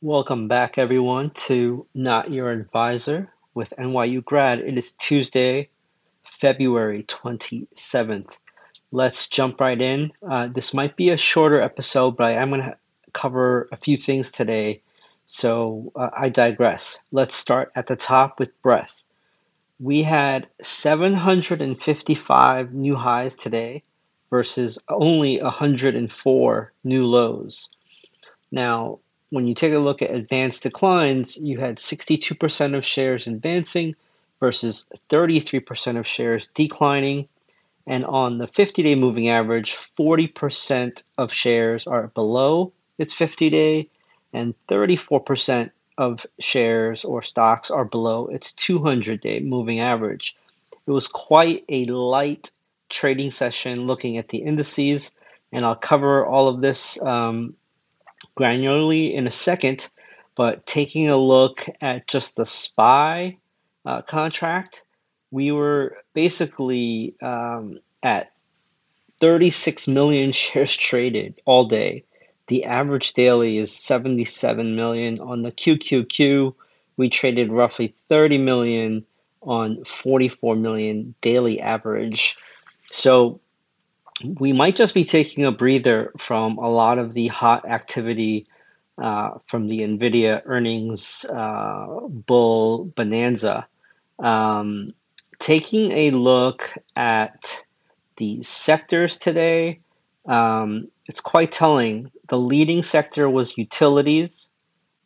Welcome back, everyone, to Not Your Advisor with NYU Grad. It is Tuesday, February 27th. Let's jump right in. Uh, this might be a shorter episode, but I am going to cover a few things today, so uh, I digress. Let's start at the top with breadth. We had 755 new highs today versus only 104 new lows. Now, when you take a look at advanced declines, you had 62% of shares advancing versus 33% of shares declining. And on the 50 day moving average, 40% of shares are below its 50 day, and 34% of shares or stocks are below its 200 day moving average. It was quite a light trading session looking at the indices, and I'll cover all of this um, granularly in a second, but taking a look at just the SPY uh, contract, we were basically um, at 36 million shares traded all day. The average daily is 77 million. On the QQQ, we traded roughly 30 million on 44 million daily average. So we might just be taking a breather from a lot of the hot activity uh, from the NVIDIA earnings uh, bull bonanza. Um, taking a look at the sectors today, um, it's quite telling. The leading sector was utilities,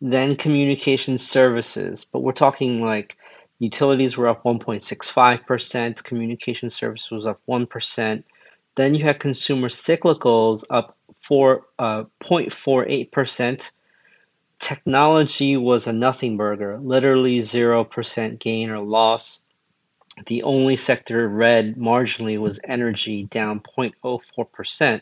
then communication services, but we're talking like utilities were up 1.65%, communication services was up 1%. Then you had consumer cyclicals up 4.48%. Uh, Technology was a nothing burger, literally 0% gain or loss. The only sector red marginally was energy, down 0.04%.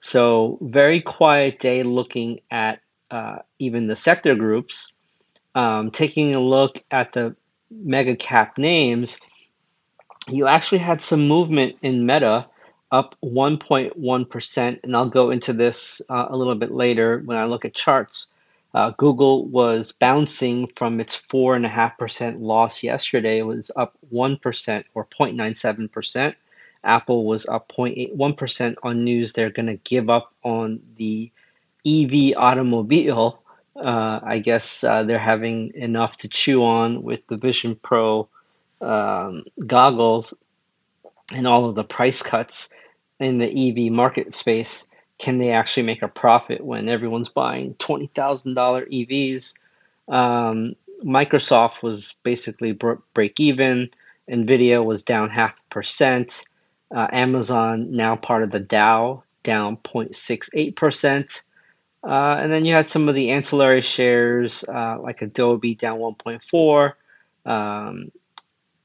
So, very quiet day looking at uh, even the sector groups. Um, taking a look at the mega cap names, you actually had some movement in Meta up 1.1%. And I'll go into this uh, a little bit later when I look at charts. Uh, Google was bouncing from its 4.5% loss yesterday. It was up 1% or 0.97%. Apple was up 0.81% on news they're going to give up on the EV automobile. Uh, I guess uh, they're having enough to chew on with the Vision Pro um, goggles and all of the price cuts in the EV market space, can they actually make a profit when everyone's buying twenty thousand dollar EVs? Um, Microsoft was basically break even. Nvidia was down half percent. Uh, Amazon now part of the Dow down 0.68 percent. Uh, and then you had some of the ancillary shares uh, like Adobe down 1.4. Um,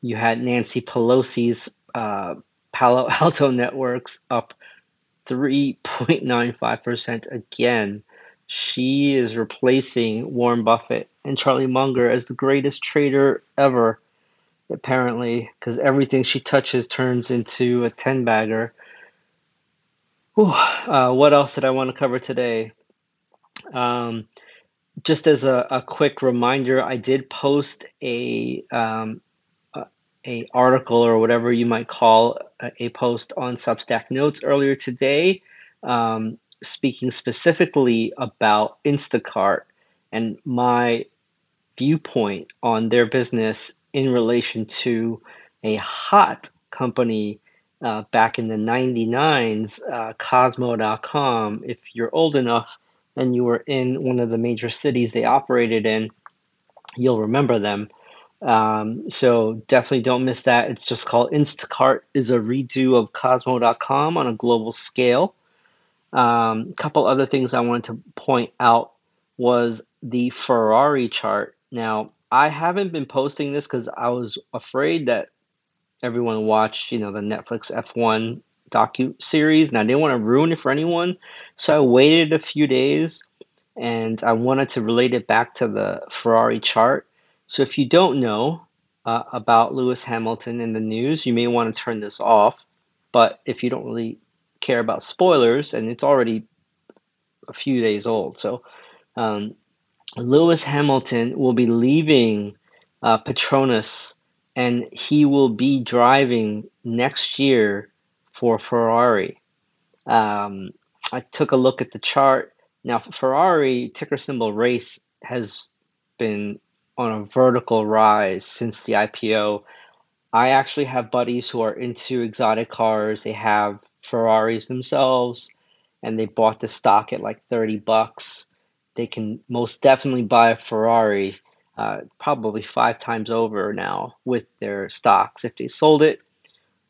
you had Nancy Pelosi's uh, Palo Alto Networks up 3.95% again. She is replacing Warren Buffett and Charlie Munger as the greatest trader ever, apparently, because everything she touches turns into a 10 bagger. Uh, what else did I want to cover today? Um, just as a, a, quick reminder, I did post a um, a article or whatever you might call a, a post on Substack Notes earlier today, um, speaking specifically about Instacart and my viewpoint on their business in relation to a hot company uh, back in the 99s, uh, Kozmo.com. If you're old enough and you were in one of the major cities they operated in, you'll remember them. Um, so definitely don't miss that. It's just called Instacart is a redo of Kozmo.com on a global scale. A um, couple other things I wanted to point out was the Ferrari chart. Now I haven't been posting this because I was afraid that everyone watched, you know, the Netflix F1 docu series, and I didn't want to ruin it for anyone. So I waited a few days, and I wanted to relate it back to the Ferrari chart so if you don't know uh, about Lewis Hamilton in the news, you may want to turn this off. But if you don't really care about spoilers, and it's already a few days old, so um, Lewis Hamilton will be leaving uh, Petronas and he will be driving next year for Ferrari. Um, I took a look at the chart. Now, Ferrari, ticker symbol race, has been on a vertical rise since the IPO. I actually have buddies who are into exotic cars. They have Ferraris themselves and they bought the stock at like 30 bucks. They can most definitely buy a Ferrari uh, probably five times over now with their stocks. If they sold it,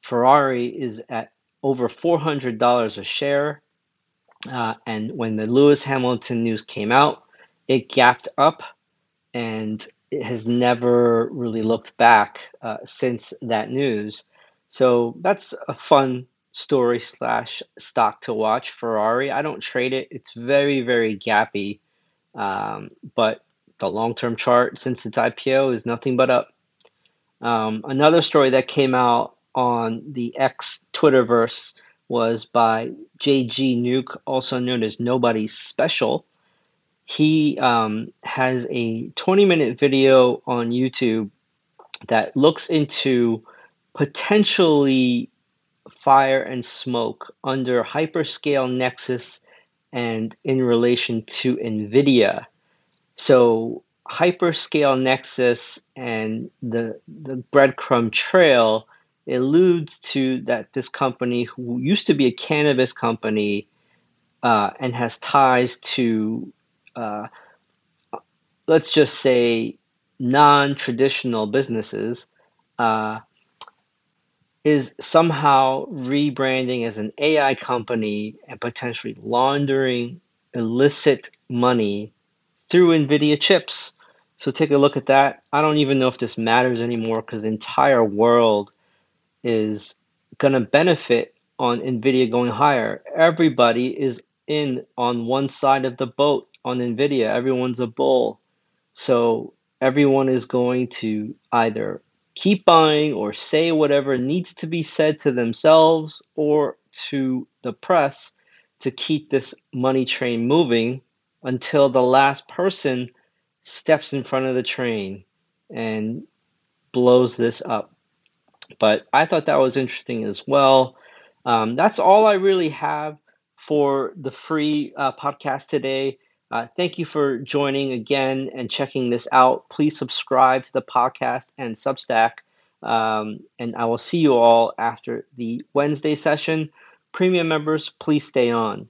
Ferrari is at over $400 a share. Uh, and when the Lewis Hamilton news came out, it gapped up and has never really looked back uh, since that news. So that's a fun story slash stock to watch. Ferrari, I don't trade it. It's very very gappy, um, but the long term chart since its IPO is nothing but up. Um, another story that came out on the X Twitterverse was by JG Nuke, also known as Nobody Special he um, has a 20 minute video on YouTube that looks into potentially fire and smoke under hyperscale nexus and in relation to NVIDIA. So, hyperscale nexus and the, the breadcrumb trail alludes to that this company, who used to be a cannabis company uh, and has ties to uh, let's just say non-traditional businesses uh, is somehow rebranding as an AI company and potentially laundering illicit money through NVIDIA chips. So take a look at that. I don't even know if this matters anymore because the entire world is going to benefit on NVIDIA going higher. Everybody is in on one side of the boat on NVIDIA. Everyone's a bull. So everyone is going to either keep buying or say whatever needs to be said to themselves or to the press to keep this money train moving until the last person steps in front of the train and blows this up. But I thought that was interesting as well. Um, that's all I really have for the free uh, podcast today. Uh, thank you for joining again and checking this out. Please subscribe to the podcast and Substack. Um, and I will see you all after the Wednesday session. Premium members, please stay on.